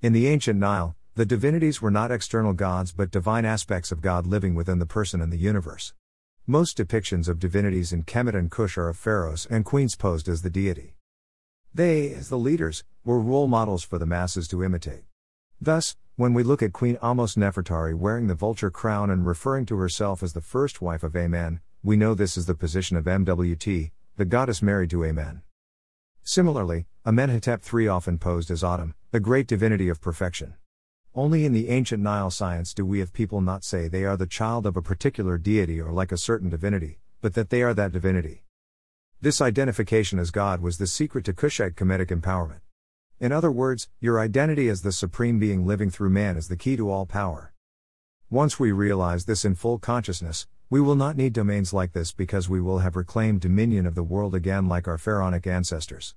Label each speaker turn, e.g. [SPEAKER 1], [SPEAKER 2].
[SPEAKER 1] In the ancient Nile, the divinities were not external gods but divine aspects of God living within the person and the universe. Most depictions of divinities in Kemet and Kush are of pharaohs and queens posed as the deity. They, as the leaders, were role models for the masses to imitate. Thus, when we look at Queen Ahmose Nefertari wearing the vulture crown and referring to herself as the first wife of Amen, we know this is the position of MWT, the goddess married to Amen. Similarly, Amenhotep III often posed as Atum, the great divinity of perfection. Only in the ancient Nile science do we of people not say they are the child of a particular deity or like a certain divinity, but that they are that divinity. This identification as God was the secret to Kushite Kemetic empowerment. In other words, your identity as the supreme being living through man is the key to all power. Once we realize this in full consciousness, we will not need domains like this because we will have reclaimed dominion of the world again like our pharaonic ancestors.